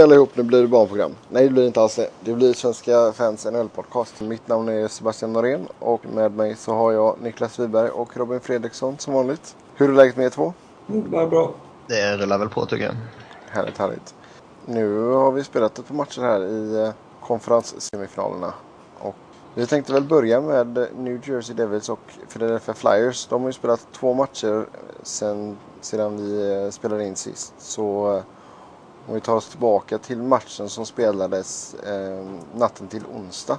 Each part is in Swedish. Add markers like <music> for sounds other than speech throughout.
Hej allihop, nu blir det barnprogram. Nej, det blir inte alls det. Det blir Svenska fans NHL-podcast. Mitt namn är Sebastian Norén och med mig så har jag Niklas Wiberg och Robin Fredriksson som vanligt. Hur är läget med er två? Mm, bara bra. Det rullar väl på tycker jag. Härligt, härligt. Nu har vi spelat ett par matcher här i eh, konferenssemifinalerna. Och vi tänkte väl börja med New Jersey Devils och Philadelphia Flyers. De har ju spelat två matcher sen, sedan vi eh, spelade in sist. Så eh, om vi tar oss tillbaka till matchen som spelades eh, natten till onsdag.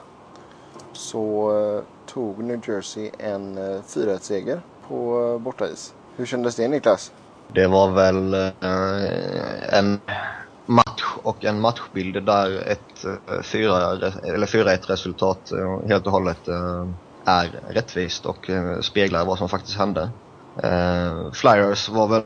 Så eh, tog New Jersey en eh, 4-1-seger på eh, bortais. Hur kändes det Niklas? Det var väl eh, en match och en matchbild där ett eh, 4-1 resultat eh, helt och hållet eh, är rättvist och eh, speglar vad som faktiskt hände. Eh, Flyers var väl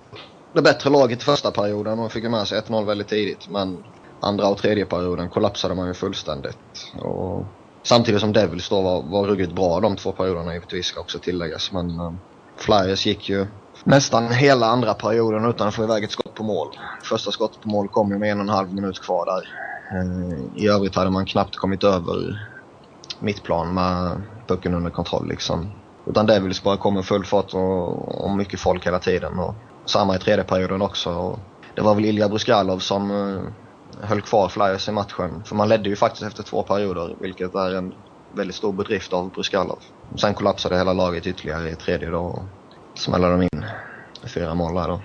det bättre laget i första perioden och fick med sig 1-0 väldigt tidigt men andra och tredje perioden kollapsade man ju fullständigt. Och samtidigt som Devils då var, var ruggigt bra de två perioderna givetvis ska också tilläggas men eh, Flyers gick ju nästan hela andra perioden utan att få iväg ett skott på mål. Första skottet på mål kom ju med en och en halv minut kvar där. Eh, I övrigt hade man knappt kommit över mittplan med pucken under kontroll liksom. Utan Devils bara kom med full fart och, och mycket folk hela tiden. Och samma i tredje perioden också. Och det var väl Ilja Bruskalov som uh, höll kvar Flyers i matchen. För man ledde ju faktiskt efter två perioder, vilket är en väldigt stor bedrift av Bruskalov. Sen kollapsade hela laget ytterligare i tredje då och smällde de in fyra mål där då.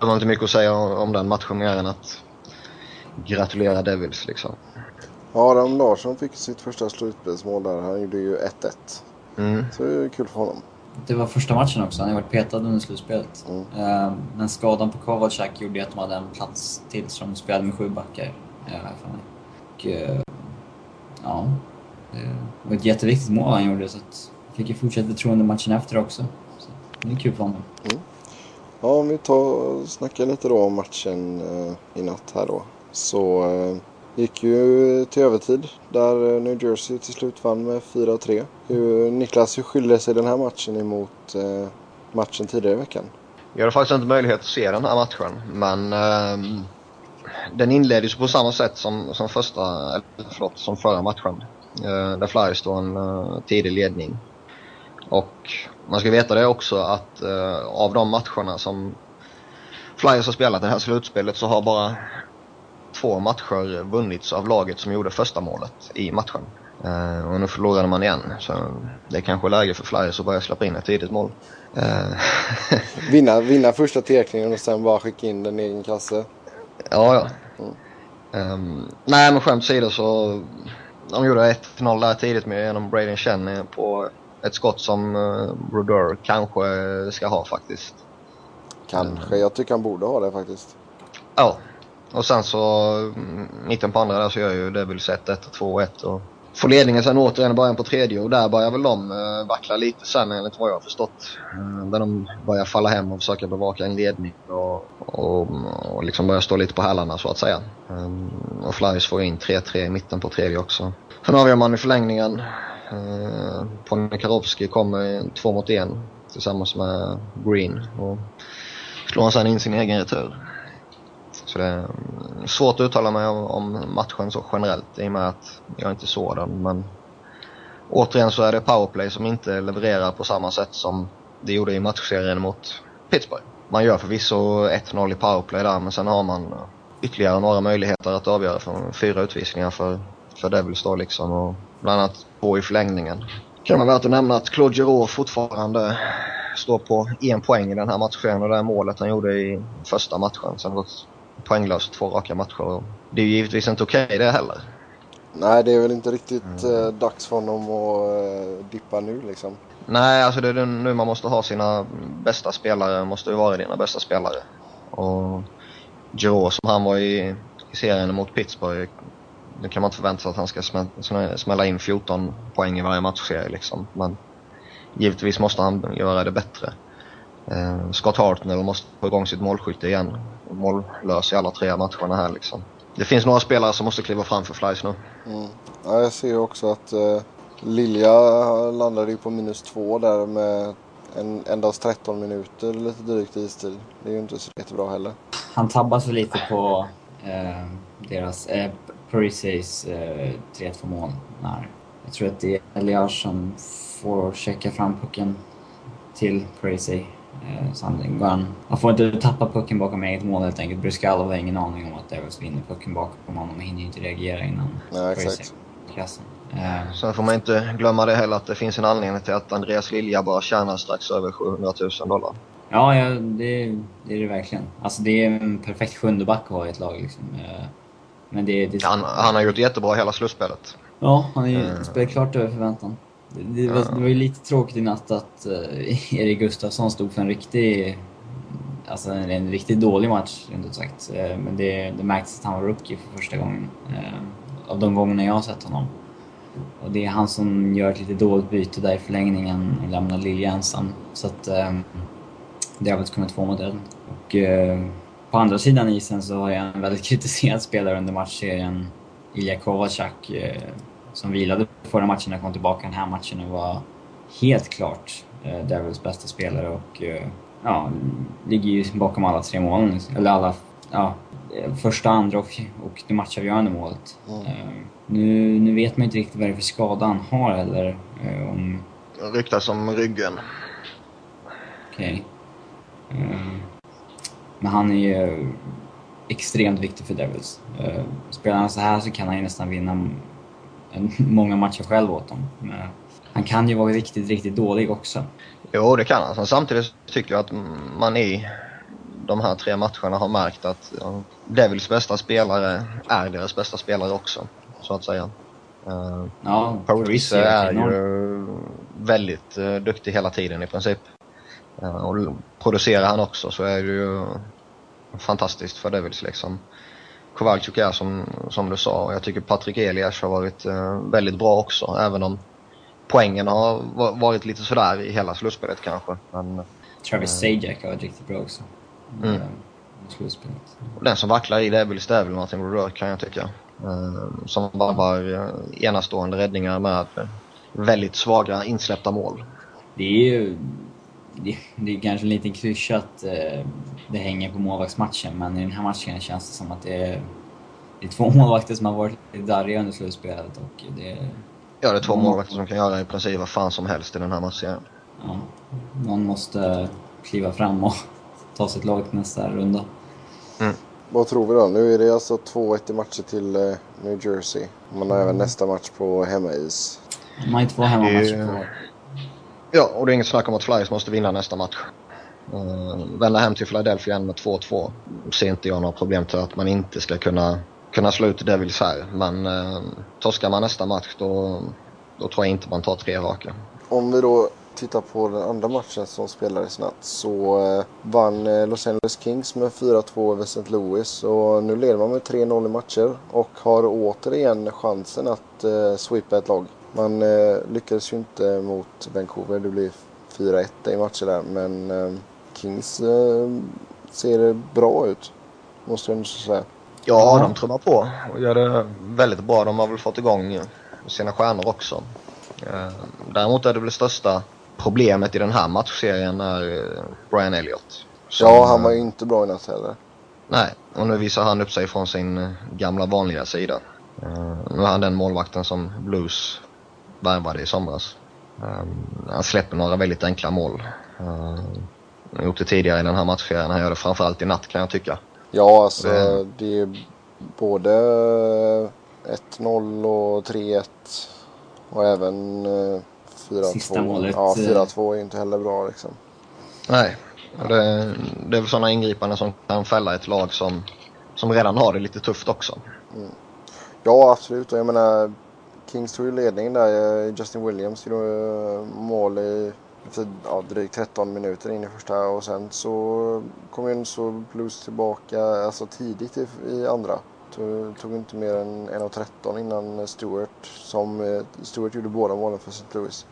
Det var inte mycket att säga om den matchen mer än att gratulera Devils liksom. Adam Larsson fick sitt första slutspelsmål där. Han gjorde ju 1-1. Mm. Så det är kul för honom. Det var första matchen också. Han har varit petad under slutspelet. Mm. Eh, men skadan på Kovalchak gjorde att de hade en plats till som de spelade med sju backar. eh. Och, eh, ja, det var ett jätteviktigt mål han gjorde så att han fick ju fortsatt förtroende matchen efter också. Så det är kul för honom. Ja, om vi tar och snackar lite då om matchen eh, i natt här då. Så eh, gick ju till övertid där eh, New Jersey till slut vann med 4-3. Hur, Niklas, hur skiljer sig den här matchen emot eh, matchen tidigare i veckan? Jag hade faktiskt inte möjlighet att se den här matchen, men ehm, den inleddes på samma sätt som, som första, eller förlåt, som förra matchen. Uh, där Flyers står en uh, tidig ledning. Och man ska veta det också att uh, av de matcherna som Flyers har spelat i det här slutspelet så har bara två matcher vunnits av laget som gjorde första målet i matchen. Uh, och nu förlorade man igen, så det är kanske läge för Flyers att börja släppa in ett tidigt mål. Uh, <laughs> Vinna, vinna första teckningen och sen bara skicka in den i egen kasse. Ja, ja. Mm. Ehm, nej, men skämt åsido så... De gjorde 1-0 där tidigt med genom Braden Chen på ett skott som uh, Brodeur kanske ska ha faktiskt. Kanske. Jag tycker han borde ha det faktiskt. Ja. Och sen så mm, mitten på andra där så gör ju Devils 1-1 och 2-1 och får ledningen sen återigen i början på tredje och där börjar väl de eh, vackla lite sen enligt vad jag har förstått. Eh, där de börjar falla hem och försöka bevaka en ledning och, och, och liksom börja stå lite på hälarna så att säga. Eh, och Flyers får in 3-3 i mitten på tredje också. Sen avgör man i förlängningen. Pony Ponne kommer två mot en tillsammans med Green och slår han sen in sin egen retur. För det är svårt att uttala mig om, om matchen så generellt i och med att jag inte såg den. Men återigen så är det powerplay som inte levererar på samma sätt som det gjorde i matchserien mot Pittsburgh. Man gör förvisso 1-0 i powerplay där men sen har man ytterligare några möjligheter att avgöra från fyra utvisningar för, för Devils då liksom och bland annat två i förlängningen. Kan man värt att nämna att Claude Giroux fortfarande står på en poäng i den här matchen och det är målet han gjorde i första matchen. Sen har gått poänglöst två raka matcher. Det är ju givetvis inte okej okay det heller. Nej, det är väl inte riktigt eh, dags för honom att eh, dippa nu liksom. Nej, alltså det är nu man måste ha sina bästa spelare, måste ju vara dina bästa spelare. Och Giroux som han var i, i serien mot Pittsburgh, nu kan man inte förvänta sig att han ska smälla, smälla in 14 poäng i varje matchserie liksom. Men givetvis måste han göra det bättre. Eh, Scott Hartnell måste få igång sitt målskytte igen. Mållös i alla tre matcherna här liksom. Det finns några spelare som måste kliva fram för Flyers nu. Mm. Ja, jag ser också att eh, Lilja landade ju på minus två där med en, endast 13 minuter lite drygt istid. Det är ju inte så jättebra heller. Han tabbas väl lite på eh, deras, eh, Parisis eh, 3-2 mål. När jag tror att det är Elias som får checka fram pucken till Parisi. Eh, han, han får inte tappa pucken bakom eget mål helt enkelt. Bruscalo har ingen aning om att Devils vinner pucken bakom honom och hinner ju inte reagera innan Nej, Parisi exakt. klassen. Eh, Sen får man inte glömma det heller att det finns en anledning till att Andreas Lilja bara tjänar strax över 700 000 dollar. Ja, ja det, det är det verkligen. Alltså det är en perfekt sjundeback att ha i ett lag liksom. Eh, Men det, det, Han, han har gjort jättebra hela slutspelet. Ja, han är ju Mm. spelar klart över förväntan. Det, var, det var ju lite tråkigt i natt att uh, Erik Gustafsson stod för en riktig, alltså en, en riktigt dålig match, rent ut sagt. Eh, men det, det märktes att han var rookie för första gången. eh, av de gångerna jag har sett honom. Och det är han som gör ett lite dåligt byte där i förlängningen och lämnar Lilja ensam. Så att um, det har väl kommit två mot en. Och på andra sidan isen så har jag en väldigt <laughs> kritiserad spelare under matchserien, Ilja Kovacak, som vilade förra matchen och kom tillbaka den här matchen och var helt klart eh, Devils bästa spelare och eh, ja, ligger ju bakom alla tre målen. Eller alla, ja, eh, första, andra och, och det matchavgörande målet. Mm. Eh, nu, nu vet man inte riktigt vad det är för skada han har eller eh, om Ryktas om ryggen. Okej. Mm. Men han är ju extremt viktig för Devils. Spelar han så här så kan han ju nästan vinna <laughs> många matcher själv åt dem. Men han kan ju vara riktigt, riktigt dålig också. Jo, det kan han. Sen samtidigt tycker jag att man i de här tre matcherna har märkt att Devils bästa spelare är deras bästa spelare också, så att säga. Uh, Ja, Parise är är enorm. ju väldigt uh, duktig hela tiden i princip. Uh, och producerar han också så är det ju fantastiskt för Devils liksom. Kowalczyk är som, som du sa och jag tycker Patrik Elias har varit uh, väldigt bra också även om poängen har va- varit lite sådär i hela slutspelet kanske. Men Travis Sajak har varit riktigt bra också. Mm. Eh, slutspelet. den som vacklar i det är väl Martin Brodeur kan jag tycka. Som varvar uh, enastående räddningar med väldigt svaga insläppta mål. Det är ju... Det, det är kanske en liten klyscha att eh, det hänger på målvaktsmatchen, men i den här matchen känns det som att det är, det är två <laughs> målvakter som har varit darriga under slutspelet och det... Ja, det är två Mm. målvakter som kan göra i princip vad fan som helst i den här matchen. Ja, någon måste kliva fram och ta sitt lag till nästa runda. Vad tror vi då? Nu är det alltså 2-1 i matcher till eh, New Jersey. Man har även nästa match på hemmais. De har ju två hemmamatcher kvar. Ja, och det är inget snack om att Flyers måste vinna nästa match. Uh, vända hem till Philadelphia igen med 2-2 ser inte jag några problem till att man inte ska kunna, kunna slå ut Devils här. Men uh, torskar man nästa match då, då tror jag inte man tar tre raka. Om vi då tittar på den andra matchen som spelades i natt så uh, vann Los Angeles Kings med 4-2 över St. Louis. Och nu leder man med 3-0 i matcher och har återigen chansen att uh, sweepa ett lag. Man eh, lyckades ju inte mot Vancouver. Det blev 4-1 i matcher där. Men eh, Kings eh, ser bra ut. Måste jag säga. Ja, de trummar på och gör det väldigt bra. De har väl fått igång sina stjärnor också. Uh, däremot är det väl största problemet i den här matchserien är eh, Brian Elliott. Som, Ja, han var ju eh, inte bra i natt heller. Nej, och nu visar han upp sig från sin eh, gamla vanliga sida. Eh, nu är han den målvakten som Blues värvade i somras. Eh, han släpper några väldigt enkla mål. Uh, han har gjort det tidigare i den här matchserien. Han gör det framförallt i natt kan jag tycka. Ja, alltså Det- det är både 1-0 och 3-1 och även eh, 4-2. Sista målet, Ja, eh. 4-2 är inte heller bra liksom. Nej, det, det är väl sådana ingripanden som kan fälla ett lag som, som redan har det lite tufft också. Ja, absolut. Och jag menar, Kings tog ju ledningen där. Eh, Justin Williams gjorde eh, mål i för, ja, drygt 13 minuter in i första och sen så kom ju så Blues tillbaka alltså tidigt i, i andra. Tog, tog inte mer än 1.13 innan Stewart som eh, Stewart gjorde båda målen för St. Louis.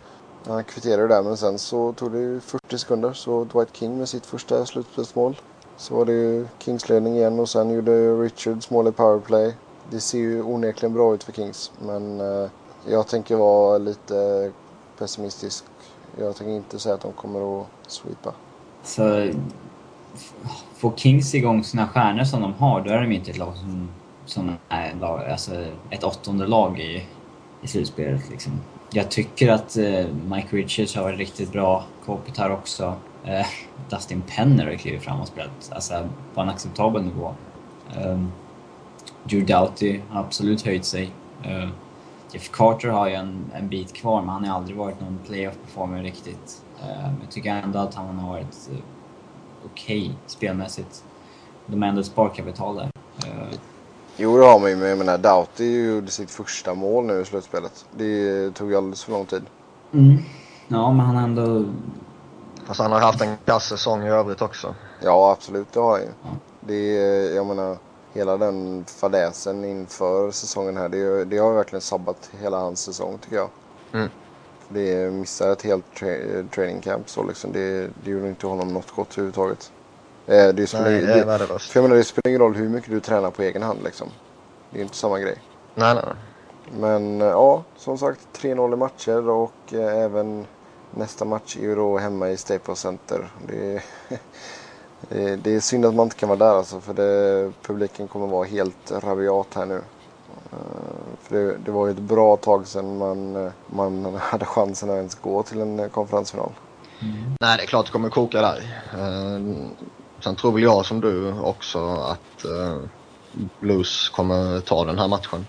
Han kvitterade där men sen så tog det ju 40 sekunder så Dwight King med sitt första slutspelsmål. Så var det ju Kings ledning igen och sen gjorde Richards mål i powerplay. Det ser ju onekligen bra ut för Kings men eh, jag tänker vara lite pessimistisk. Jag tänker inte säga att de kommer att sweepa. Så får Kings igång sina stjärnor som de har, då är de inte ett lag som som är lag, alltså ett åttonde lag i, i slutspelet. Liksom. Jag tycker att eh, Mike Richards har varit riktigt bra. Kopitar också. Eh, Dustin Penner har klivit fram och spelat alltså, på en acceptabel nivå. Um, Drew Doughty har absolut höjt sig. Uh, Jeff Carter har ju en, en bit kvar, men han har aldrig varit någon playoff-performer riktigt. Uh, jag tycker ändå att han har varit uh, okej okay, spelmässigt. De är ändå ett sparkapital där. Uh, jo, det har man ju, men jag menar Doughty gjorde sitt första mål nu i slutspelet. Det tog ju alldeles för lång tid. Mm. Ja, men han har ändå... Fast han har haft en kass säsong i övrigt också. Ja, absolut, det har han ju. Ja. Det, jag menar hela den fadäsen inför säsongen här. Det, det har verkligen sabbat hela hans säsong tycker jag. Mm. Det missar ett helt tra training camp så liksom. Det, det gjorde inte honom något gott överhuvudtaget. Eh, det spelar, nej, det är värdelöst. För jag menar, det spelar ingen roll hur mycket du tränar på egen hand liksom. Det är inte samma grej. Nej, nej, nej. Men eh, ja, som sagt 3-0 i matcher och eh, även nästa match är ju då hemma i Staples Center. Det <laughs> Eh, det är synd att man inte kan vara där alltså, för det, publiken kommer vara helt rabiat här nu. Eh, för det, det, var ju ett bra tag sedan man, eh, man <laughs> hade chansen att ens gå till en konferensfinal. Mm. Nej, det är klart det kommer koka där. Sen tror väl jag som du också att Blues kommer ta den här matchen.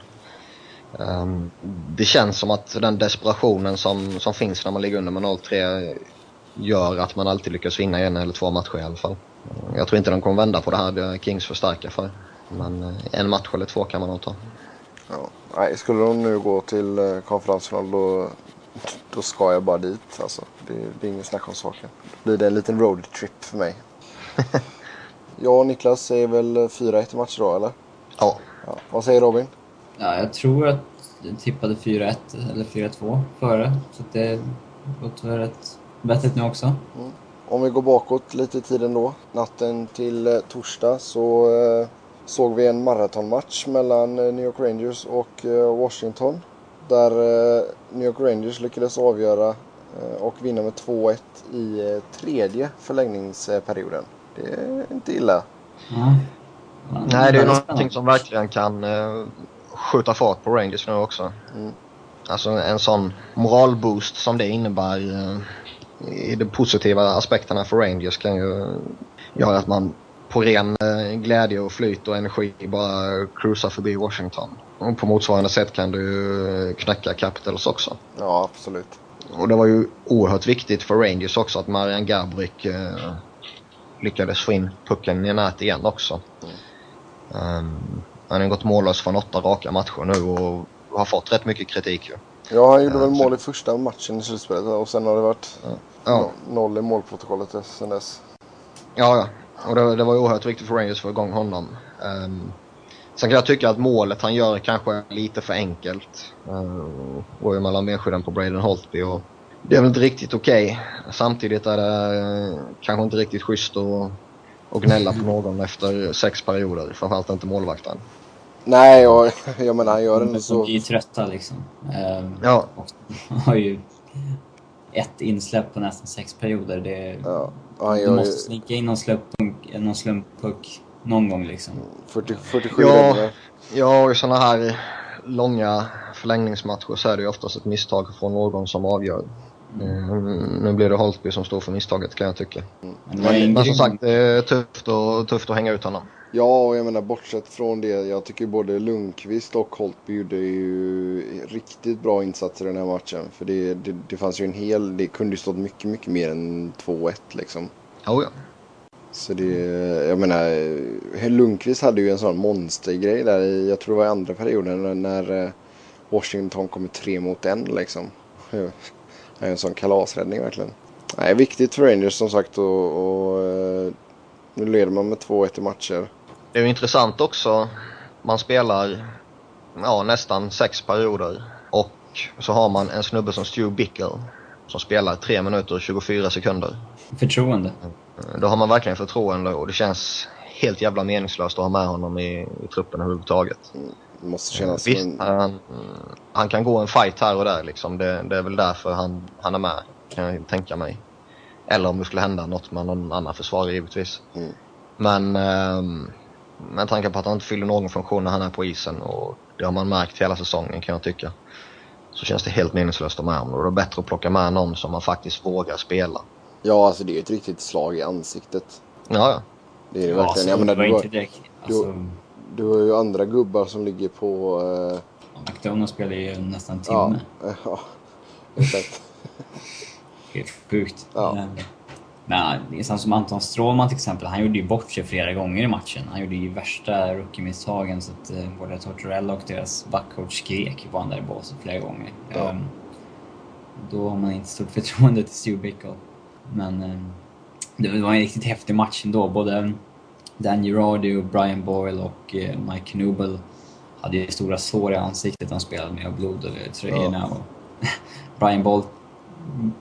Det känns som att den desperationen som, som finns när man ligger under med 0-3 gör att man alltid lyckas vinna en eller två matcher i alla fall. Jag tror inte de kommer vända på det här, det är Kings för starka för. Men eh, en match eller två kan man nog ta. Ja. Nej, skulle de nu gå till eh, konferensfinal då, då ska jag bara dit. Alltså, det, det är ingen snack om saken. Då blir det en liten roadtrip för mig. <laughs> jag och Niklas är väl 4-1 i matcher då, eller? Ja. ja. Vad säger Robin? Ja, jag tror att jag tippade 4-1 eller 4-2 före. Så det låter rätt vettigt nu också. Mm. Om vi går bakåt lite i tiden då. Natten till eh, torsdag så eh, såg vi en maratonmatch mellan eh, New York Rangers och Washington. Där New York Rangers lyckades avgöra och vinna med 2-1 i tredje förlängningsperioden. Det är inte illa. Mm. Nej, det är någonting som verkligen kan skjuta fart på Rangers nu också. Mm. Alltså en sån moralboost som det innebär i de positiva aspekterna för Rangers kan ju göra att man på ren eh, glädje och flyt och energi bara cruisar förbi Washington. Och på motsvarande sätt kan du knäcka Capitals också. Ja, absolut. Och det var ju oerhört viktigt för Rangers också att Marian Gabrick eh, lyckades få in pucken i nät igen också. Mm. Um, han har gått mållös från åtta raka matcher nu och har fått rätt mycket kritik ju. Ja, han gjorde väl mål i första matchen i slutspelet och sen har det varit ja. noll i målprotokollet sen dess. Ja, ja. Och det, det var oerhört viktigt för Rangers att få igång honom. Um, sen kan jag tycka att målet han gör kanske är lite för enkelt. Uh, går ju mellan benskydden på Braden Holtby och det är väl inte riktigt okej. Okay. Samtidigt är det uh, kanske inte riktigt schysst att, att gnälla på någon efter sex perioder. Framförallt inte målvakten. Nej, och jag menar han gör ändå så... De är ju trötta liksom. Ehm, ja. Och <laughs> har ju ett insläpp på nästan sex perioder. Det, ja. Han gör du måste ju... slinka in någon slumppuck, någon slumppuck någon gång liksom. 40, 47 ja, ja, och i sådana här långa förlängningsmatcher så är det ju oftast ett misstag från någon som avgör. Mm. Nu blir det Holtby som står för misstaget kan jag tycka. Mm. Men, men som sagt, det är tufft, och, tufft att hänga ut honom. Ja, och jag menar bortsett från det. Jag tycker både Lundqvist och Holtby gjorde ju riktigt bra insatser i den här matchen. För det, det, det fanns ju en hel, det kunde ju stått mycket, mycket mer än 2-1 liksom. Oh, ja. Så det, jag menar, Lundqvist hade ju en sån monstergrej där i, jag tror det var i andra perioden när eh, Washington kommer tre mot en liksom. <laughs> Det är en sån kalasräddning verkligen. Nej, viktigt för Rangers som sagt och, och eh, nu leder man med 2-1 i matcher. Det är ju intressant också. Man spelar ja, nästan sex perioder och så har man en snubbe som Stu Bickel som spelar 3 minuter och 24 sekunder. Förtroende. Då har man verkligen förtroende och det känns helt jävla meningslöst att ha med honom i, i truppen överhuvudtaget. Mm, måste kännas Visst, en... han, han kan gå en fight här och där liksom. Det, det är väl därför han, han är med, kan jag tänka mig. Eller om det skulle hända något med någon annan försvarare givetvis. Mm. Men um, med tanke på att han inte fyller någon funktion när han är på isen och det har man märkt hela säsongen kan jag tycka. Så känns det helt meningslöst att ha med honom då är det bättre att plocka med någon som man faktiskt vågar spela. Ja, alltså det är ju ett riktigt slag i ansiktet. Ja, ja. Det är det Ja, verkligen. så Jag menar, det var du, har, inte direkt... Alltså, du har ju andra gubbar som ligger på... Eh, McDonough spelar ju nästan en ja, timme. eh, ja, exakt. Helt sjukt. Ja. Men sånt som Anton Strålman till exempel, han gjorde ju bort sig flera gånger i matchen. Han gjorde ju värsta rookie-misstagen så att eh, både Tortorella och deras backcoach skrek på honom där i båset flera gånger. Ja. Ehm, då har man inte stort förtroende till Stu Bickle. Men eh, det var en riktigt häftig match ändå. Både Dan Girardi och Brian Boyle och eh, Mike Knubel hade ju stora sår i ansiktet de spelade med och blod över tröjorna. Och <laughs> Brian Boyle,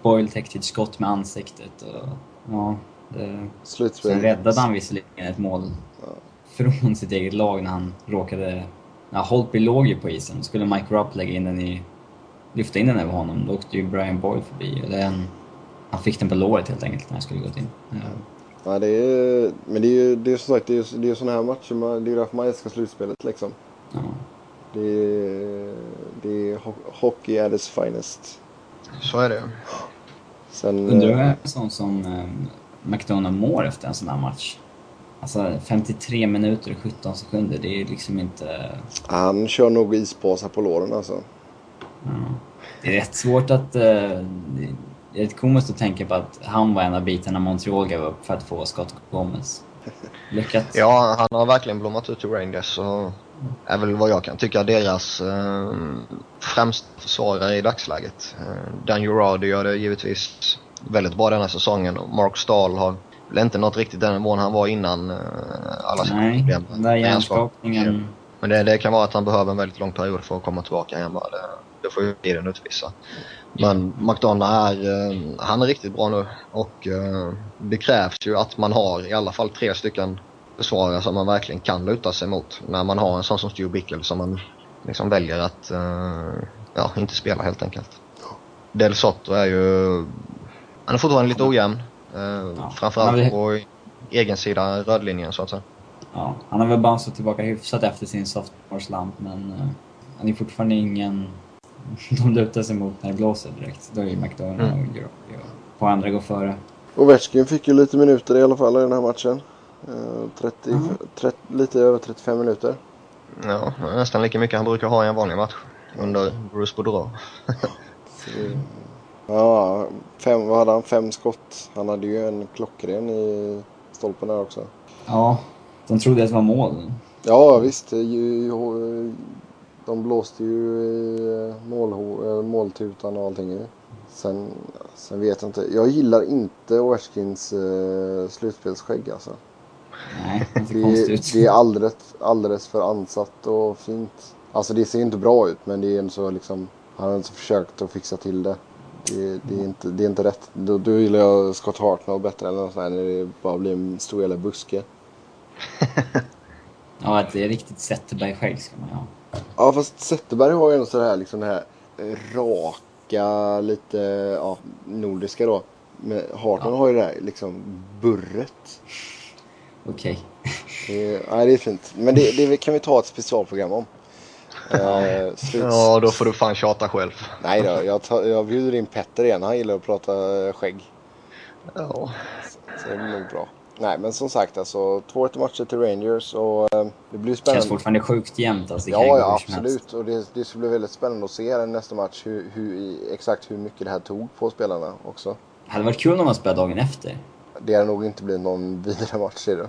Boyle täckte ett skott med ansiktet. Och, ja, det, Slutspel. sen räddade han visserligen ett mål från sitt eget lag när han råkade... Ja, Holtby låg ju på isen. Skulle Mike Rupp lägga in den i... Lyfta in den över honom, då åkte ju Brian Boyle förbi. Eller han, han fick den på låret helt enkelt när han skulle gått in. Ja. Ja, det är, men det är ju det är som sagt det är, det är sådana här matcher. Man, det är därför man älskar slutspelet liksom. Ja. Det är, det är ho- hockey at its finest. Så är det Sen, Undrar hur eh, en sån som eh, McDonough mår efter en sån här match. Alltså 53 minuter och 17 sekunder, det är liksom inte... han kör nog ispåsar på låren alltså. Ja. Det är rätt svårt att... eh, Det är rätt komiskt att tänka på att han var en av bitarna Montreal gav upp för att få Scott Gomez. Lyckat. Ja, han har verkligen blommat ut i Rangers och är väl vad jag kan tycka deras eh, främsta försvarare i dagsläget. Eh, Dan Girardi gör det givetvis väldigt bra denna säsongen och Mark Stahl har väl inte nått riktigt den nivån han var innan eh, alla sina Nej, problem. den där hjärnskakningen... Men det, det kan vara att han behöver en väldigt lång period för att komma tillbaka hem. bara. Det, det får ju tiden utvisa. Men McDonough är, eh, han är riktigt bra nu och eh, det krävs ju att man har i alla fall tre stycken försvarare som man verkligen kan luta sig mot när man har en sån som Stu Bickel som man liksom väljer att eh, ja, inte spela helt enkelt. Del Soto är ju, han är fortfarande lite ojämn. Eh, har framförallt väl- på egen sida rödlinjen så att säga. Ja, han har väl bounceat tillbaka hyfsat efter sin sophomore slump, men eh, han är fortfarande ingen <laughs> de lutar sig mot när det blåser direkt. Då är ju McDonough Mm. och Girardi och på andra går före. Ovechkin fick ju lite minuter i alla fall i den här matchen. Eh, 30, Mhm. 30, lite över 35 minuter. Ja, nästan lika mycket han brukar ha i en vanlig match. Under Bruce Boudreau. <laughs> Ja, fem, vad hade han? Fem skott. Han hade ju en klockren i stolpen där också. Ja, de trodde att det var mål. Ja visst, de blåste ju i eh, eh, måltutan och allting ju. Sen, sen vet jag inte. Jag gillar inte Ovechkins eh, slutspelsskägg alltså. Nej, det ser Det, konstigt är- ut. det är alldeles, alldeles för ansatt och fint. Alltså det ser inte bra ut men det är ändå så liksom. Han har inte försökt att fixa till det. Det, det, är, inte, det är inte rätt. Då, då gillar jag Scott Hartnell bättre sånt här, när det bara blir en stor jävla buske. <laughs> Ja, ett riktigt Zetterberg-skägg ska man ha. Ja fast Zetterberg har ju ändå så här liksom det här raka, lite ja, nordiska då. Men Hartnell Ja. har ju det här liksom burret. Okej. Det, är- nej, det är fint. Men det, det kan vi ta ett specialprogram om. Sluts, Ja, då får du fan tjata själv. Nej då, jag, tar, jag bjuder in Petter igen. Han gillar att prata eh, skägg. Ja. Så det blir nog bra. Nej men som sagt alltså, två ett matcher till Rangers och eh, det blir Känns spännande. fortfarande sjukt jämnt alltså. Ja, ja absolut. Och det, det ska bli väldigt spännande att se nästa match hur, hur, exakt hur mycket det här tog på spelarna också. Det hade varit kul om man spelade dagen efter. Det hade nog inte blivit någon <laughs> vidare match i det.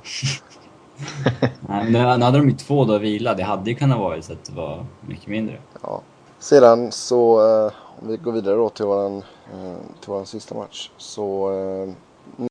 Nej, <laughs> men nu hade de ju två dagar vila. Det hade ju kunnat vara så att det var mycket mindre. Ja. Sedan så, eh, om vi går vidare då till våran, eh, till våran sista match. Så eh,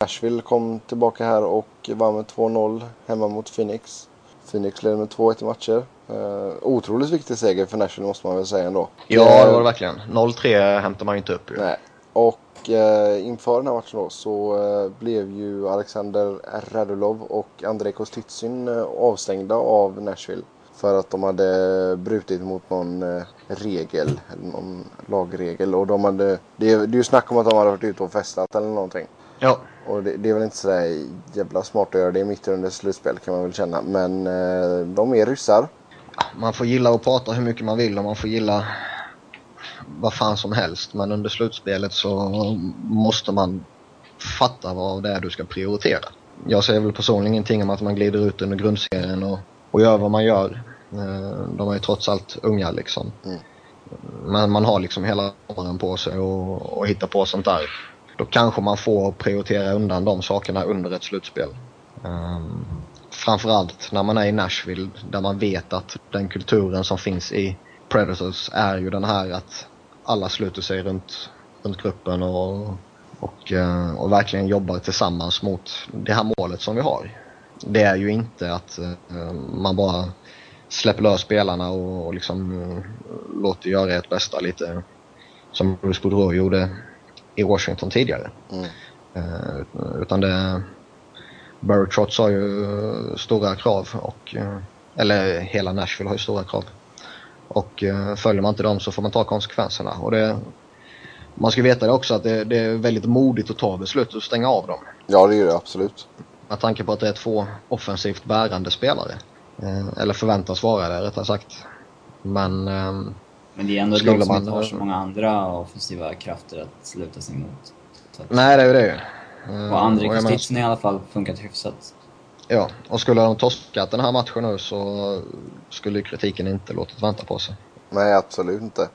Nashville kom tillbaka här och vann med 2-0 hemma mot Phoenix. Phoenix ledde med 2-1 i matcher. Eh, otroligt viktig seger för Nashville måste man väl säga ändå. Ja, det var det verkligen. 0-3 hämtar man ju inte upp ju. Nej. Och eh, inför den här matchen då så eh, blev ju Alexander Radulov och Andrei Kostitsyn eh, avstängda av Nashville. För att de hade brutit mot någon eh, regel, eller någon lagregel. Och de hade, det, det är ju snack om att de hade varit ute och festat eller någonting. Ja. Och det, det är väl inte sådär jävla smart att göra det mitt under slutspel kan man väl känna. Men eh, de är ryssar. Man får gilla att prata hur mycket man vill och man får gilla vad fan som helst. Men under slutspelet så måste man fatta vad det är du ska prioritera. Jag ser väl personligen ingenting om att man glider ut under grundserien och, och gör vad man gör. Eh, De är ju trots allt unga liksom. Mm. Men man har liksom hela åren på sig och, och hitta på sånt där. Då kanske man får prioritera undan de sakerna under ett slutspel. Um, framförallt när man är i Nashville där man vet att den kulturen som finns i Predators är ju den här att alla sluter sig runt, runt gruppen och, och, eh, och verkligen jobbar tillsammans mot det här målet som vi har. Det är ju inte att eh, man bara släpper lös spelarna och, och liksom eh, låter göra ett bästa lite som Bruce Boudreau gjorde i Washington tidigare. Mm. Utan det... Barry Trotz har ju stora krav och... Eller hela Nashville har ju stora krav. Och eh, följer man inte dem så får man ta konsekvenserna. Och det, man ska veta det också att det, det är väldigt modigt att ta beslutet och stänga av dem. Ja, det är det absolut. Med tanke på att det är två offensivt bärande spelare. Eh, eller förväntas vara det rättare sagt. Men ehm, Men det är ändå ett Skulle lag som man- inte har så många andra offensiva krafter att sluta sig mot. Att- nej det är ju det ju. Eh, Och jag menar- Kostitsin har i alla fall funkat hyfsat. Ja, och skulle de torskat den här matchen nu så skulle kritiken inte låtit vänta på sig. Nej, absolut inte.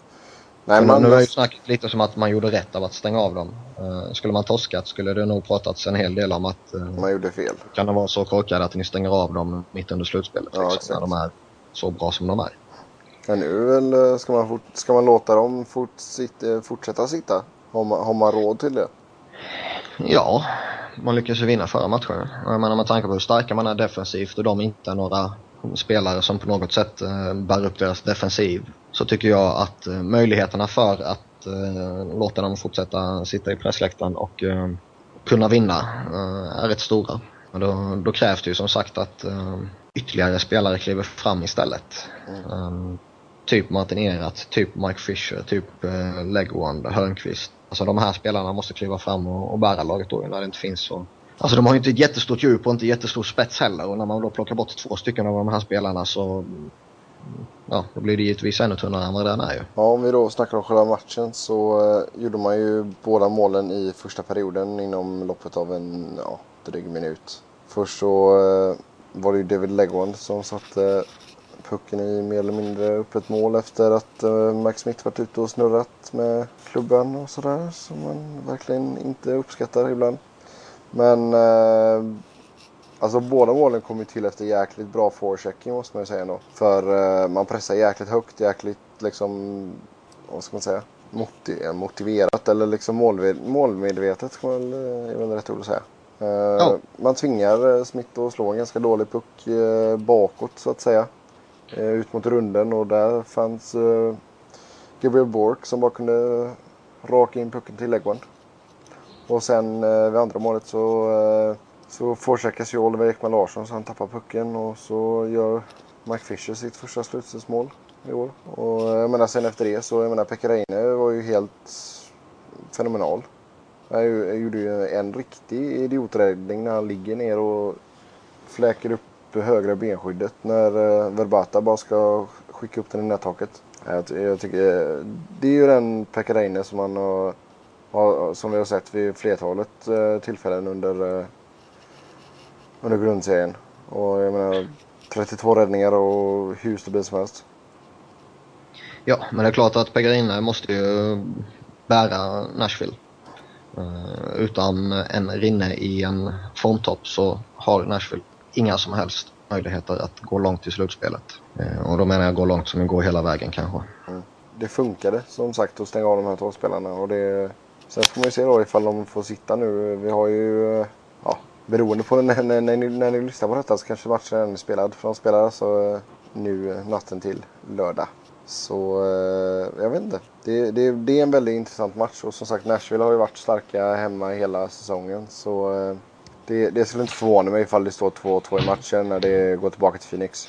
Nej, man, nu är ju snacket lite som att man gjorde rätt av att stänga av dem. Eh, skulle man torskat skulle det nog pratats en hel del om att uh, man gjorde fel. kan de vara så korkade att ni stänger av dem mitt under slutspelet Ja, liksom, exakt. när de är så bra som de är. Men nu väl, eh, ska, man fort, ska man låta dem fort, sitt, eh, fortsätta sitta? Har man, har man råd till det? Ja, man lyckas ju vinna förra matchen. Och jag menar med tanke på hur starka man är defensivt och de inte är några spelare som på något sätt eh, bär upp deras defensiv. Så tycker jag att eh, möjligheterna för att eh, låta dem fortsätta sitta i pressläktaren och kunna vinna är rätt stora. Då, då krävs det ju som sagt att ytterligare spelare kliver fram istället. Eh, typ Martin Erat, typ Mike Fisher, typ eh, Legwand, Hörnqvist. Alltså de här spelarna måste kliva fram och, och bära laget då när det inte finns så. Alltså de har ju inte ett jättestort djup och inte jättestor spets heller och när man då plockar bort två stycken av de här spelarna så ja, då blir det givetvis ännu tunnare än vad den är ju. Ja, om vi då snackar om själva matchen så eh, gjorde man ju båda målen i första perioden inom loppet av en ja, dryg minut. Först så eh, var det ju David Legwand som satte pucken i mer eller mindre öppet mål efter att eh, Max Smith varit ute och snurrat med klubban och sådär som man verkligen inte uppskattar ibland. Men eh, Alltså båda målen kom ju till efter jäkligt bra forechecking måste man ju säga ändå. För eh, man pressar jäkligt högt, jäkligt liksom, vad ska man säga, Motiv- motiverat eller liksom målmed- målmedvetet ska man eh, är väl rätt ord att säga. Eh, Man tvingar eh, Smith att slå en ganska dålig puck eh, bakåt så att säga. Eh, ut mot runden och där fanns eh, Gabriel Bork som bara kunde raka in pucken till Legwand. Och sen eh, vid andra målet så eh, så forecheckas ju Oliver Ekman Larsson så han tappar pucken och så gör Mike Fisher sitt första slutspelsmål i år. Och eh, jag menar sen efter det så, jag menar Pekka Reine var ju helt fenomenal. Han han gjorde ju en riktig idioträddning när han ligger ner och fläker upp högra benskyddet när eh, Verbata bara ska skicka upp den i nättaket. Jag, jag tycker, eh, det är ju den Pekka Reine som man har, har, som vi har sett vid flertalet eh, tillfällen under under grundserien. Och jag menar 32 räddningar och hur stabil som helst. Ja, men det är klart att Pegarina måste ju bära Nashville. Utan en rinne i en formtopp så har Nashville inga som helst möjligheter att gå långt i slutspelet. Eh, och då menar jag gå långt som att går hela vägen kanske. Mm. Det funkade som sagt att stänga av de här två spelarna. Och det, sen får man ju se då ifall de får sitta nu. Vi har ju, eh, ja, beroende på när, när, när, ni, när ni lyssnar på detta så kanske matchen är spelad. För de spelar alltså eh, nu natten till lördag. Så jag vet inte. Det, det, det är en väldigt intressant match. Och som sagt Nashville har ju varit starka hemma hela säsongen. Så det, det skulle inte förvåna mig ifall det står 2-2 i matchen när det går tillbaka till Phoenix.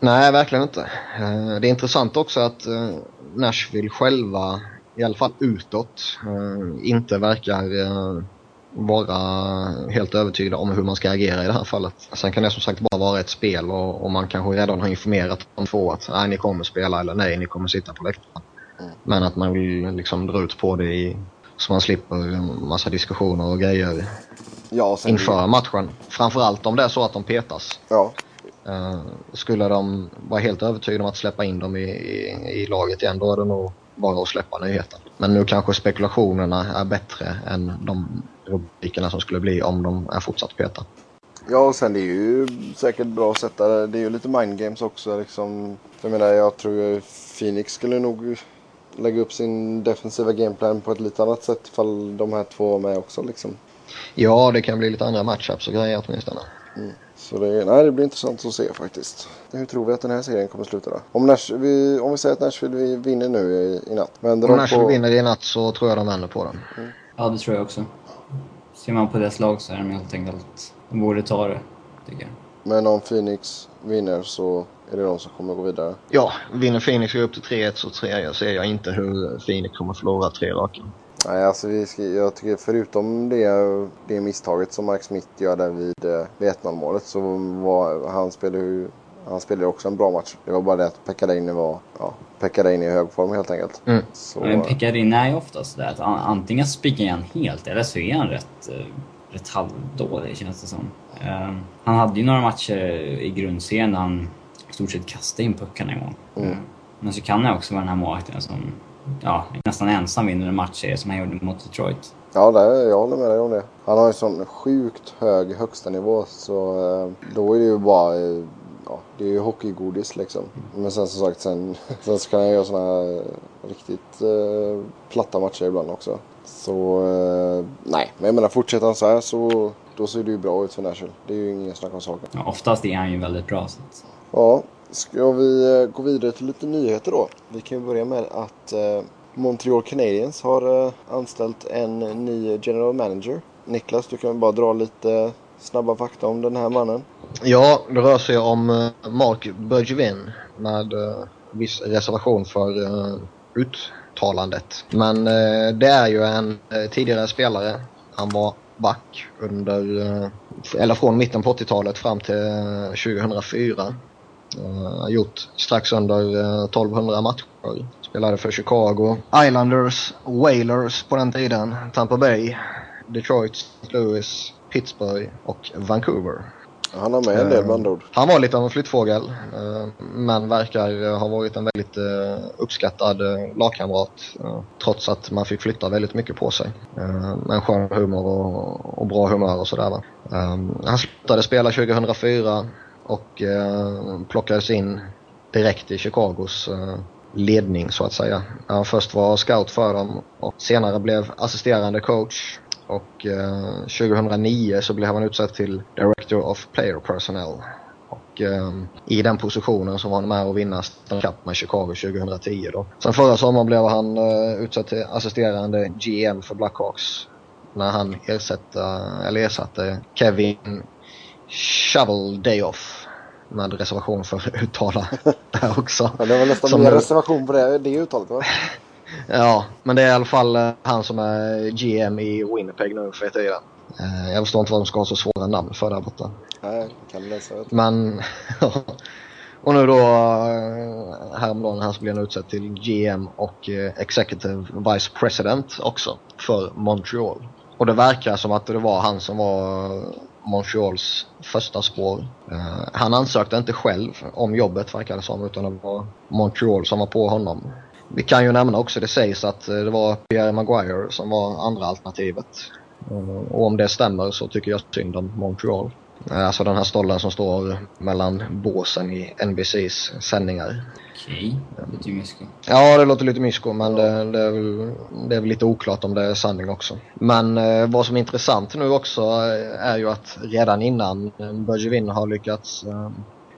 Nej, verkligen inte. Eh, Det är intressant också att eh, Nashville själva, i alla fall utåt, eh, inte verkar vara helt övertygad om hur man ska agera i det här fallet. Sen kan det som sagt bara vara ett spel och, och man kanske redan har informerat de två att nej, ni kommer spela eller nej, ni kommer sitta på läktaren. Mm. Men att man vill liksom dra ut på det i, så man slipper en massa diskussioner och grejer ja, inför matchen. Framförallt om det är så att de petas. Ja. Uh, skulle de vara helt övertygade om att släppa in dem i, i, i laget igen, då är det nog bara att släppa nyheten. Men nu kanske spekulationerna är bättre än de rubrikerna som skulle bli om de är fortsatt peta. Ja, och sen det är ju säkert bra att sätta det. är ju lite mind games också. Liksom. Jag menar, jag tror Phoenix skulle nog lägga upp sin defensiva gameplan på ett lite annat sätt ifall de här två var med också. Liksom. Ja, det kan bli lite andra matchups och grejer åtminstone. Mm. Så det, nej, det blir intressant att se faktiskt. Hur tror vi att den här serien kommer att sluta då? Om, Nash, vi, om vi säger att Nashville vinner nu i, i natt. om Nashville på... vinner i natt så tror jag de vänder på den. Mm. Ja, det tror jag också. Ser man på deras lag så är de helt enkelt... De borde ta det, tycker jag. Men om Phoenix vinner så är det de som kommer gå vidare? Ja, vinner Phoenix upp till 3-1 så ser jag inte hur Phoenix kommer förlora tre raka. Nej, alltså vi ska, jag tycker förutom det, det misstaget som Mark Smith gör där vid, eh, vid 1-0 målet så var han spelade ju han spelade också en bra match. Det var bara det att Pekka var, ja, Pekka i hög form helt enkelt. Mm. Så, Men Pekka är ju ofta sådär att antingen spikar han helt eller så är han rätt, eh, rätt halvdålig känns det som. Uh, han hade ju några matcher i grundserien där han stort sett kastade in puckarna i mål. Mm. Men så kan det också vara den här målvakten som ja, nästan ensam vinner en matchserie som han gjorde mot Detroit. Ja, det, jag håller med dig om det. Han har ju sån sjukt hög högsta nivå så eh, då är det ju bara ja, det är ju hockeygodis liksom. Men sen som sagt, sen, <laughs> sen så kan han göra såna här riktigt eh, platta matcher ibland också. Så eh, nej, men jag menar fortsätter han så här så då ser det ju bra ut för Nashville. Det är ju ingen snack om saken. Ja, oftast är han ju väldigt bra. Så att... Ja, Ska vi eh, gå vidare till lite nyheter då? Vi kan ju börja med att eh, Montreal Canadiens har eh, anställt en ny general manager. Niklas, du kan bara dra lite snabba fakta om den här mannen. Ja, det rör sig om Mark Bergevin med viss reservation för uttalandet. Men det är ju en tidigare spelare. Han var back under, eller från mitten på 80-talet fram till 2004 Uh, gjort strax under uh, 1200 matcher. Spelade för Chicago, Islanders, Whalers på den tiden, Tampa Bay, Detroit, St. Louis, Pittsburgh och Vancouver. Han har med en del bandord. Uh, han var lite av en flyttfågel men verkar ha varit en väldigt uppskattad lagkamrat trots att man fick flytta väldigt mycket på sig. Med en skön humor och, och bra humör och sådär. Han slutade spela 2004 och eh, plockades in direkt i Chicagos eh, ledning så att säga. Han först var scout för dem och senare blev assisterande coach och eh, 2009 så blev han utsedd till Director of Player Personnel. Och eh, i den positionen så var han med och vinna Stanley Cup med Chicago 2010 då. Sen förra sommaren blev han eh, utsedd till assisterande GM för Blackhawks när han ersatte, eller ersatte Kevin Shovel Day Off med reservation för att uttala det här också. Ja, det var nästan som mer reservation på det, det uttalet va? <laughs> ja, men det är i alla fall eh, han som är GM i Winnipeg nu för tiden. Eh, jag förstår inte vad de ska ha så svåra namn för där borta. Nej, kan läsa det. Men, <laughs> och nu då eh, häromdagen här så blev han utsedd till GM och Executive Vice President också för Montreal. Och det verkar som att det var han som var Montreals första spår. Uh, han ansökte inte själv om jobbet verkar det som utan det var Montreal som var på honom. Vi kan ju nämna också, det sägs att eh, det var Pierre Maguire som var andra alternativet. Uh, och om det stämmer så tycker jag synd om Montreal. Uh, alltså den här stollen som står mellan båsen i NBCs sändningar. Okej, okay. lite mysko. Ja, det låter lite mysko men det, det, är väl, det är väl lite oklart om det är sanning också. Men eh, vad som är intressant nu också eh, är ju att redan innan Bergevin har lyckats eh,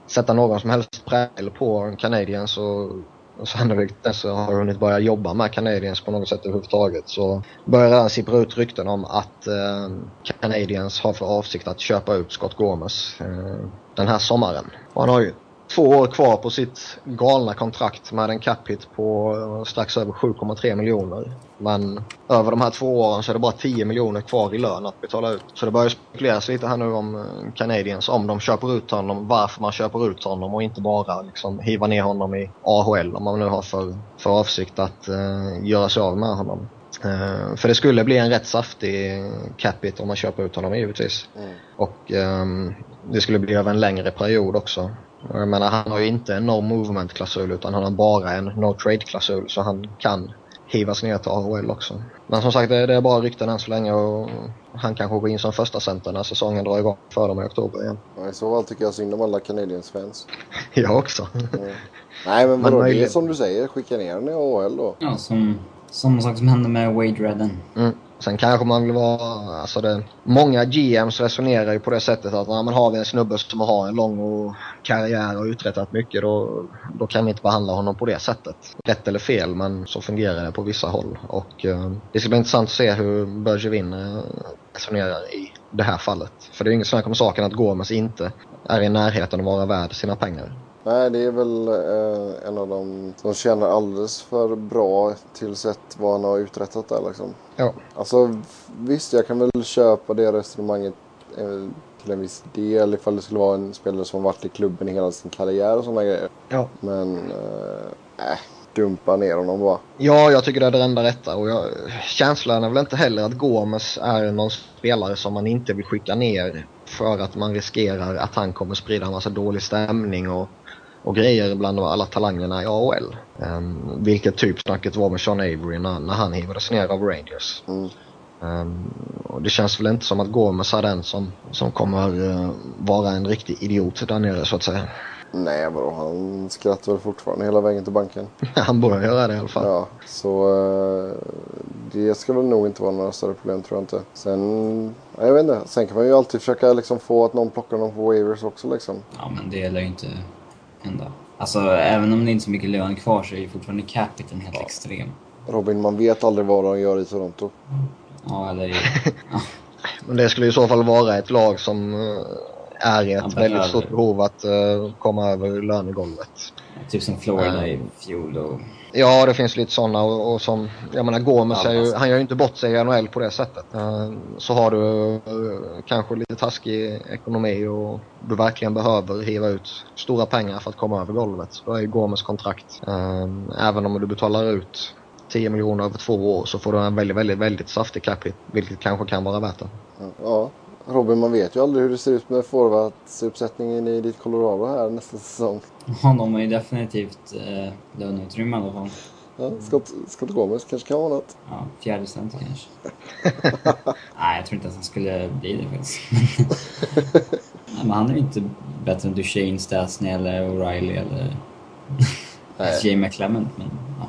sätta någon som helst prägel på Canadiens och och sannolikt så har hunnit börja jobba med Canadiens på något sätt överhuvudtaget så börjar redan sippra ut rykten om att eh, Canadiens har för avsikt att köpa ut Scott Gomes eh, den här sommaren. Och han har ju två år kvar på sitt galna kontrakt med en cap hit på eh, strax över 7,3 miljoner. Men över de här två åren så är det bara 10 miljoner kvar i lön att betala ut. Så det börjar spekuleras lite här nu om eh, Canadiens, om de köper ut honom, varför man köper ut honom och inte bara liksom hiva ner honom i AHL om man nu har för, för avsikt att uh, göra sig av med honom. Uh, för det skulle bli en rätt saftig capita om man köper ut honom givetvis. Mm. Och um, det skulle bli över en längre period också. Jag menar han har ju inte en no movement klausul utan han har bara en no trade klausul så han kan hivas ner till AHL också. Men som sagt det, är bara rykten än så länge och han kanske går in som första center när säsongen drar igång för dem i oktober igen. Ja, I så fall tycker jag synd om alla Canadiens fans. <laughs> jag också. Mm. Nej men vadå, det är som du säger, skicka ner den i AHL då. Ja, som samma sak som hände med Wade Redden. Mm. Sen kanske man vill vara, alltså det, många GMs resonerar ju på det sättet att när man har vi en snubbe som har en lång och karriär och uträttat mycket då, då kan vi inte behandla honom på det sättet. Rätt eller fel men så fungerar det på vissa håll och eh, det ska bli intressant att se hur Bergevin eh, resonerar i det här fallet. För det är ju inget snack om saken att Gomes inte är i närheten av att vara värd sina pengar. Nej, det är väl eh, en av dem som tjänar alldeles för bra till sett vad han har uträttat där liksom. Ja. Alltså visst, jag kan väl köpa det resonemanget eh, till en viss del ifall det skulle vara en spelare som varit i klubben i hela sin karriär och sådana grejer. Ja. Men, eh, äh, dumpa ner honom bara. Ja, jag tycker det är det enda rätta och jag, känslan är väl inte heller att Gomes är någon spelare som man inte vill skicka ner för att man riskerar att han kommer sprida en massa dålig stämning och och grejer bland alla talangerna i AHL. Um, ehm, vilket typ snacket var med Sean Avery när, när han hivades ner av Rangers. Mm. Um, och det känns väl inte som att Gomes är den som, som kommer uh, vara en riktig idiot där nere så att säga. Nej, vadå? Han skrattar väl fortfarande hela vägen till banken. <laughs> han börjar göra det i alla fall. Ja, så uh, det ska väl nog inte vara några större problem tror jag inte. Sen, jag vet inte. Sen kan man ju alltid försöka liksom få att någon plockar någon på waivers också liksom. Ja, men det gäller ju inte hända. Alltså även om det inte är så mycket lön kvar så är ju fortfarande capiten helt ja. extrem. Robin, man vet aldrig vad de gör i Toronto. Ja, eller <laughs> ja. Men det skulle i så fall vara ett lag som eh, är i ett väldigt stort behov att uh, komma över lönegolvet. Typ som Florida i fjol och Ja, det finns lite sådana och, och som, jag menar Gomes är ju, han gör ju inte bort sig i NHL på det sättet. Uh, så har du uh, kanske lite taskig ekonomi och du verkligen behöver hiva ut stora pengar för att komma över golvet. Då är ju Gomes kontrakt. Uh, även om du betalar ut 10 miljoner över två år så får du en väldigt, väldigt, väldigt saftig cap hit, vilket kanske kan vara värt det. Ja, Robin, man vet ju aldrig hur det ser ut med forwardsuppsättningen i ditt Colorado här nästa säsong. Ja, de har ju definitivt eh, löneutrymme i alla fall. Ja, Scott, Scott Gomez kanske kan vara något. Ja, fjärde center kanske. <laughs> Nej, jag tror inte att han skulle bli det faktiskt. <laughs> Nej, men han är ju inte bättre än Duchene, Stasny eller O'Reilly eller <laughs> Jay McClement, men ja.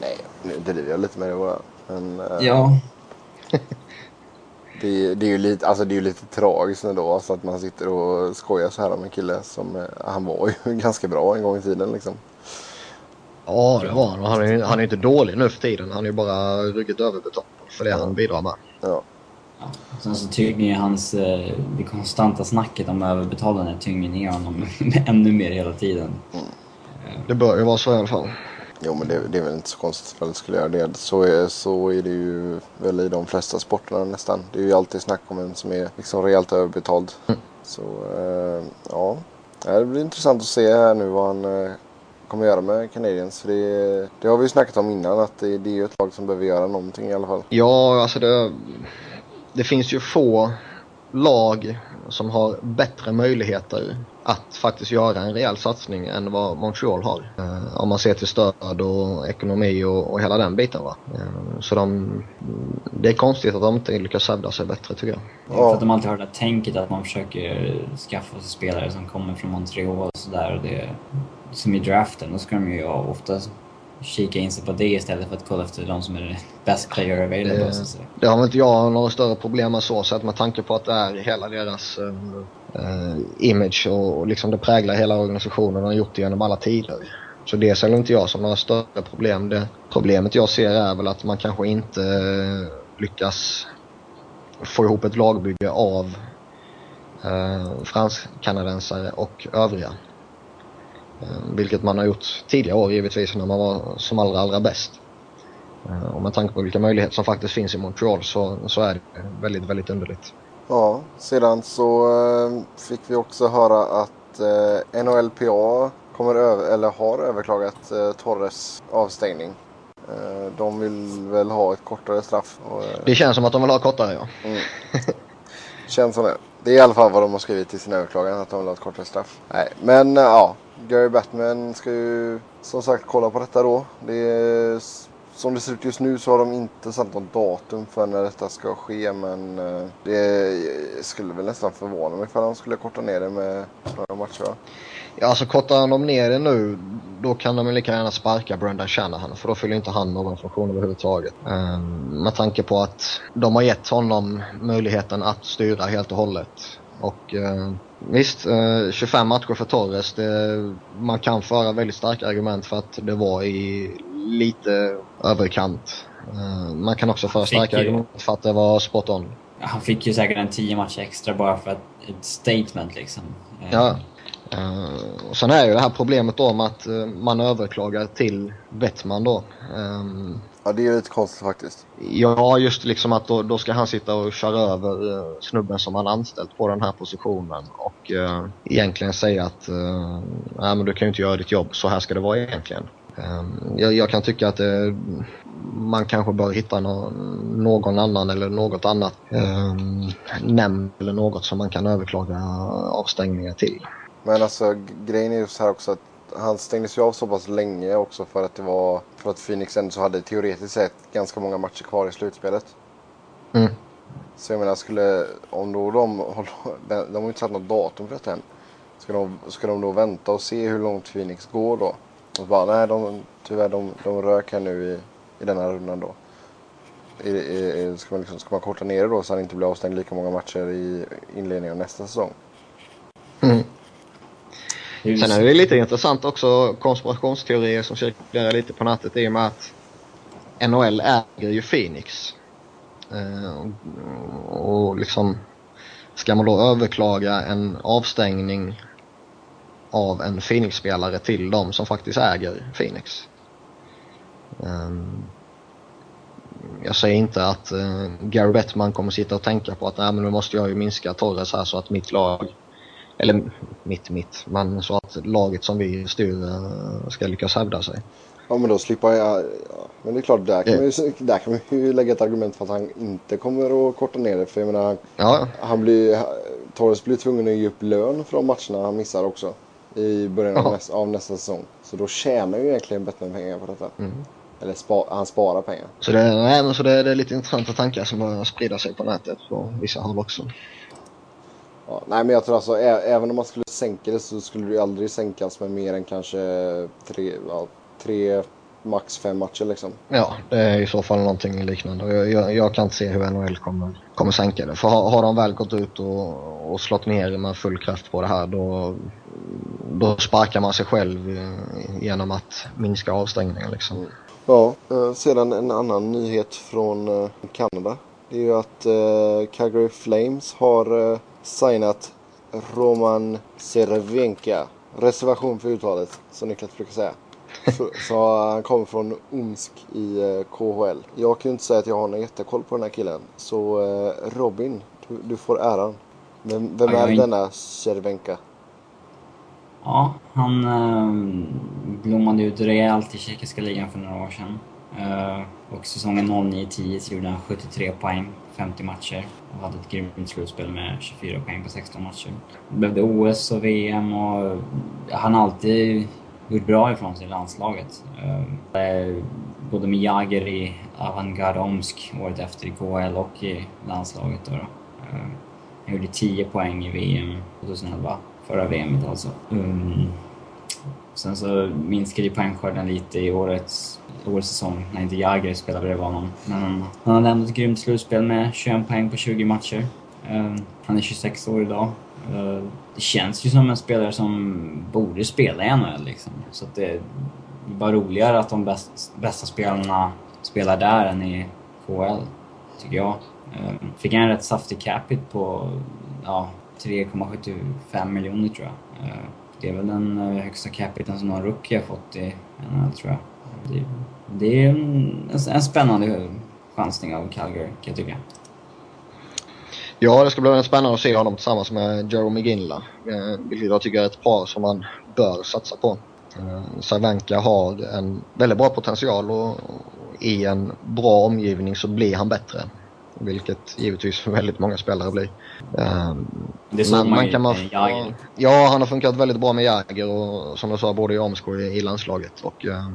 Nej, nu driver jag lite med det bara. Men, uh... Ja. Det, det, är ju lite, alltså det är lite tragiskt ändå alltså att man sitter och skojar så här om en kille som, eh, han var ju <laughs> ganska bra en gång i tiden liksom. Ja det var han han är, han är inte dålig nu för tiden. Han är bara rygget överbetald för det ja. han bidrar med. Ja. ja. Sen så tynger ju hans, eh, det konstanta snacket om överbetalande tynger ner honom <laughs> ännu mer hela tiden. Mm. Det bör ju vara så i alla fall. Jo men det, det, är väl inte så konstigt att det skulle göra det. Så är, så är det ju väl i de flesta sporterna nästan. Det är ju alltid snack om en som är liksom rejält överbetald. Mm. Så äh, ja, det blir intressant att se här nu vad han äh, kommer göra med Canadiens. För det, det, har vi ju snackat om innan att det, det är ju ett lag som behöver göra någonting i alla fall. Ja, alltså det, det finns ju få lag som har bättre möjligheter att faktiskt göra en rejäl satsning än vad Montreal har. Eh, om man ser till stöd och ekonomi och, och hela den biten. Va? Eh, så de, det är konstigt att de inte lyckas hävda sig bättre tycker jag. Ja. För att de alltid har det där tänket att man försöker skaffa sig spelare som kommer från Montreal och sådär. Som i draften, då ska de ju ofta kika in sig på det istället för att kolla efter de som är best player available. Det, det har väl inte jag några större problem med så sett med tanke på att det är hela deras Eh, image och, och liksom det präglar hela organisationen och har gjort det genom alla tider. Så det ser inte jag som några större problem. Det problemet jag ser är väl att man kanske inte eh, lyckas få ihop ett lagbygge av eh, fransk-kanadensare och övriga. Eh, vilket man har gjort tidigare år givetvis när man var som allra, allra bäst. Eh, och med tanke på vilka möjligheter som faktiskt finns i Montreal så, så är det väldigt, väldigt underligt. Ja, sedan så eh, fick vi också höra att eh, NHLPA kommer över, eller har överklagat eh, Torres avstängning. Eh, de vill väl ha ett kortare straff. Och, Det känns som att de vill ha kortare ja. mm. <laughs> Känns som det. Det är i alla fall vad de har skrivit i sin överklagan, att de vill ha ett kortare straff. Nej, men ja. Gary Batman ska ju som sagt kolla på detta då. Det är, som det ser ut just nu så har de inte satt något datum för när detta ska ske men eh, det skulle väl nästan förvåna mig ifall de skulle korta ner det med några matcher va? Ja, alltså kortar de ner det nu, då kan de ju lika gärna sparka Brendan Shanahan för då fyller inte han någon funktion överhuvudtaget. Um, med tanke på att de har gett honom möjligheten att styra helt och hållet. Och uh, visst, eh, 25 matcher för Torres, det, man kan föra väldigt starka argument för att det var i lite överkant. Uh, man kan också föra starka ju- argument för att det var spot on. Han fick ju säkert en 10 matcher extra bara för att, ett statement liksom. Eh, Ja. Uh, och sen är ju det här problemet då med att eh, man överklagar till Bettman då. Ehm, Ja det är lite konstigt faktiskt. ja, just liksom att då, då ska han sitta och köra över uh, snubben som han anställt på den här positionen och uh, egentligen säga att uh, nej men du kan ju inte göra ditt jobb, så här ska det vara egentligen. Ehm, jag, jag kan tycka att eh, man kanske bör hitta nå, någon annan eller något annat um, nämnd eller något som man kan överklaga avstängningar till. Men alltså grejen är ju så här också att han stängdes ju av så pass länge också för att det var för att Phoenix ändå så hade teoretiskt sett ganska många matcher kvar i slutspelet. Mm. Så jag menar skulle, om då <laughs> de, de har ju inte satt något datum för detta än. Ska de, ska de då vänta och se hur långt Phoenix går då? Och bara nej, de, tyvärr de, de rök här nu i, i denna rundan då. Är, är, ska, man liksom, ska man korta ner det då så han inte blir avstängd lika många matcher i inledningen av nästa säsong? Mm. Sen är det lite intressant också konspirationsteorier som cirkulerar lite på nätet i och med att NHL äger ju Phoenix. Eh, och, och liksom ska man då överklaga en avstängning av en Phoenix-spelare till dem som faktiskt äger Phoenix. Ehm, jag säger inte att uh, Gary Bettman kommer sitta och tänka på att Nej, men nu måste jag ju minska Torres här så att mitt lag eller mitt, mitt, men så att laget som vi styr eh, ska lyckas hävda sig. Ja men då slipper jag, ja, men det är klart där kan, Ja. man ju, där kan man ju <laughs> lägga ett argument för att han inte kommer att korta ner det. För jag menar, han, Ja, han blir, Torres blir tvungen att ge upp lön för de matcherna han missar också. I början av, nästa, av nästa säsong. Så då tjänar ju egentligen Batman pengar på detta. Mm. Eller spa, han sparar pengar. så, det, nej, men så det, det är lite intressanta tankar som börjar sprida sig på nätet på vissa håll också. Ja, nej men jag tror alltså ä, även om man skulle sänka det så skulle det ju aldrig sänkas med mer än kanske tre, ja, tre max fem matcher liksom. Ja, det är i så fall någonting liknande. Jag, jag, jag kan inte se hur NHL kommer, kommer sänka det. För har, har de väl gått ut och, och slått ner med full kraft på det här då, då sparkar man sig själv eh, genom att minska avstängningen liksom. Ja, eh, sedan en annan nyhet från eh, Kanada. Det är ju att Calgary Flames har signat Roman Cervenka. Reservation för uttalet, som Niklas brukar säga. Så, så han kommer från Omsk i KHL. Jag kan ju inte säga att jag har någon jättekoll på den här killen. Så Robin, du, du får äran. Vem, vem är- denna Cervenka? Ja, han eh, blommade ut rejält i tjeckiska ligan för några år sedan. Eh, och säsongen 09-10 så gjorde han 73 poäng, 50 matcher och hade ett grymt slutspel med 24 poäng på 16 matcher. Det blev det OS och VM och eh, han har alltid gjort bra ifrån sig i landslaget. Eh, eh både med Jager i Avantgarde Omsk året efter i KHL och i landslaget. Då, då. Eh, han gjorde 10 poäng i VM 2011, förra VMet alltså. Mm. Sen så minskade ju poängskörden lite i årets, årets säsong när inte Jagr spelade bredvid honom. Men han, han har lämnat ett grymt slutspel med 21 poäng på 20 matcher. Eh, han är 26 år idag. Eh, det känns ju som en spelare som borde spela i NHL liksom. Så att det är bara roligare att de bäst, bästa spelarna spelar där än i KHL, tycker jag. Eh, Fick han en rätt saftig capita på ja, 3,75 miljoner tror jag. Eh, det är väl den eh, högsta capiten som någon rookie har fått i NHL tror jag. Det, det är en, en spännande chansning av Calgary kan jag tycka. Ja, det ska bli spännande att se honom tillsammans med Jeremy Ginla. Eh, vilket jag tycker är ett par som man bör satsa på. Savanka har en väldigt bra potential och i en bra omgivning så blir han bättre. Vilket givetvis för <laughs> väldigt många spelare blir. Um, det såg man, man kan man, ja, ja, han har funkat väldigt bra med Jäger och som du sa både i Omsko och i landslaget. Och, uh,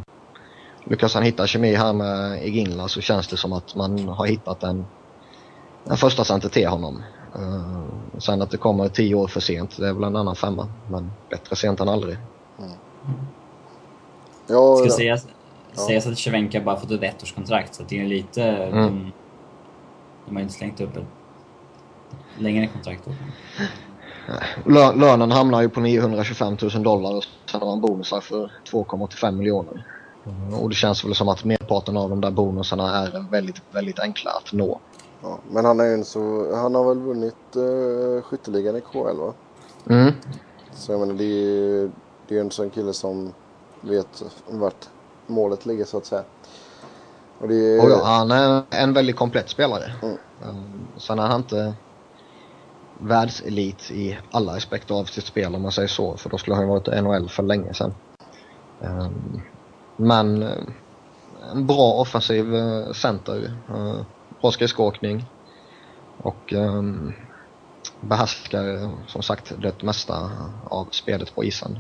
lyckas han hitta kemi här med Iginla så känns det som att man har hittat en, en första center till honom. Uh, sen att det kommer tio år för sent, det är väl en annan femma. Men bättre sent än aldrig. Mm. Ja, Ska sägas, ja. sägas att Cervenka bara fått ett ettårskontrakt så det är lite... Mm. De, de har inte slängt upp ett längre kontrakt. Lönen hamnar ju på 925 000 dollar och sen har han bonusar för 2,85 miljoner. Och det känns väl som att merparten av de där bonusarna är väldigt, väldigt enkla att nå. Ja, men han, är en så, han har väl vunnit uh, skytteligan i KL va? Mm. Så jag menar det är ju det är en sån kille som vet vart målet ligger så att säga. Och det oh ja, han är en väldigt komplett spelare. Mm. Sen är han inte världselit i alla aspekter av sitt spel om man säger så. För då skulle han varit i NHL för länge sedan. Um, men uh, en bra offensiv uh, center. Uh, bra skridskoåkning. Och um, behärskar som sagt det mesta av spelet på isen.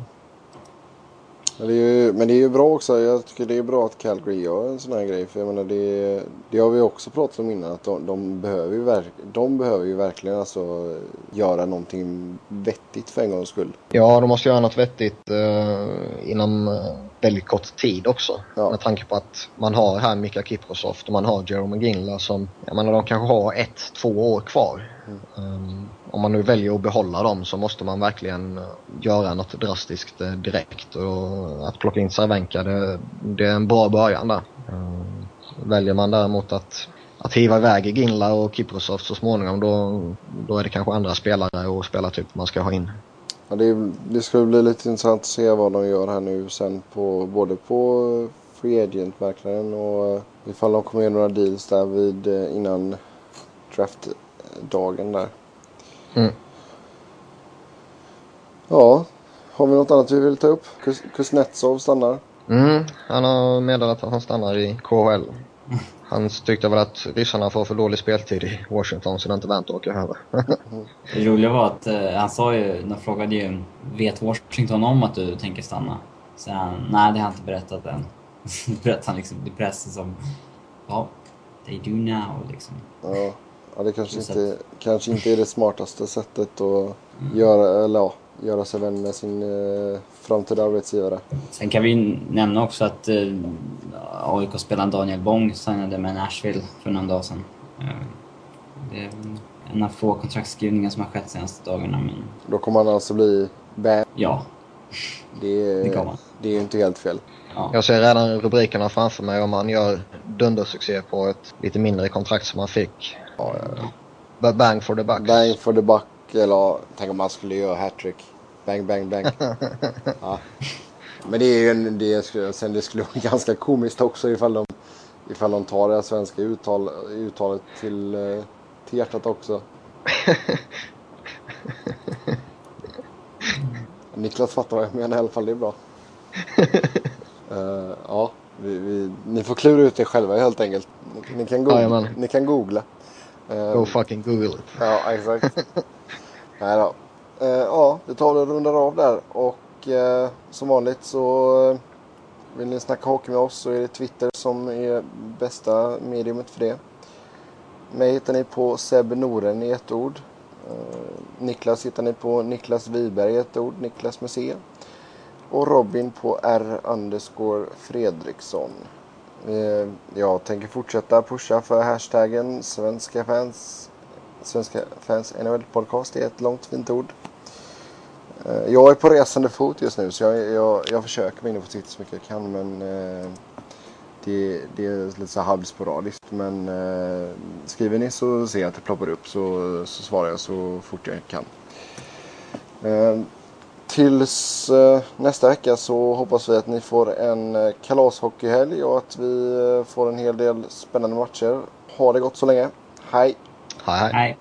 Men det, är ju, men det är ju bra också. Jag tycker det är bra att Calgary gör en sån här grej. För jag menar det, det har vi också pratat om innan. Att de, de behöver, ju verk, de behöver ju verkligen alltså göra någonting vettigt för en gångs skull. Ja, de måste göra något vettigt eh, inom eh, väldigt kort tid också. Ja. Med tanke på att man har här Mika Kiprosoft och man har Jerome Ginla som, jag menar de kanske har ett, två år kvar. Mm. Um, om man nu väljer att behålla dem så måste man verkligen eh, göra något drastiskt eh, direkt. Och att plocka in Cervenka, det, det är en bra början där. Eh, väljer man däremot att, att hiva iväg Ginla och Kiprosoft så småningom då, då är det kanske andra spelare och spelartyper man ska ha in. Ja, det, det ska bli lite intressant att se vad de gör här nu sen på både på Free Agent-marknaden och ifall de kommer göra några deals där vid innan draftdagen där. Mm. Ja, har vi något annat vi vill ta upp? Kus Kuznetsov stannar. Mm, han har meddelat att han stannar i KHL. Han tyckte väl att ryssarna får för dålig speltid i Washington så det är inte värt att åka över. det roliga var att eh, han sa ju, de frågade ju vet Washington om att du tänker stanna? Så han, nej det har han inte berättat än. <laughs> det berättade han liksom i pressen som, ja, they do now liksom. Ja. Ja, det kanske inte, kanske inte är det smartaste sättet att mm. göra, eller, ja, göra sig vän med sin eh, framtida arbetsgivare. Sen kan vi nämna också att eh, AIK-spelaren Daniel Bong signade med Nashville för någon dag sedan. Eh, det är en av få kontraktskrivningar som har skett de senaste dagarna. Men... Då kommer han alltså bli bad? Ja. Det, det kommer Det är ju inte helt fel. Ja. Jag ser redan rubrikerna framför mig om han gör dundersuccé på ett lite mindre kontrakt som han fick Ja, ja. Bang for the buck. Bang for the buck. Eller tänk om man skulle göra hattrick. Bang, bang, bang. <laughs> ja. Men det är ju en, det, sen det skulle vara <laughs> ganska komiskt också ifall de, ifall de tar det svenska uttal, uttalet till, eh, till hjärtat också. <laughs> Niklas fattar vad jag menar i alla fall, det är bra. uh, ja, vi, vi, ni får klura ut det själva helt enkelt. Ni, ni kan, googla, ni kan googla. Go ehm, fucking google it. Ja, exakt. <laughs> Nej då. Uh, ja, vi tar och rundar av där. Och uh, som vanligt så uh, vill ni snacka hockey med oss så är det Twitter som är bästa mediumet för det. Mig hittar ni på Seb Noren i ett ord. Niklas hittar ni på Niklas Wiberg i ett ord, Niklas med C. Och Robin på R Fredriksson. Eh, jag tänker fortsätta pusha för hashtaggen svenska fans. Svenska fans NHL podcast är ett långt fint ord. Eh, jag är på resande fot just nu så jag, jag, jag försöker mig in på Twitter så mycket jag kan men eh, det, det, är lite så halvsporadiskt men skriver ni så ser jag att det ploppar upp så, så svarar jag så fort jag kan. Eh, tills eh, nästa vecka så hoppas vi att ni får en eh, kalashockeyhelg och att vi eh, får en hel del spännande matcher. Ha det gott så länge. Hej! Hej hej.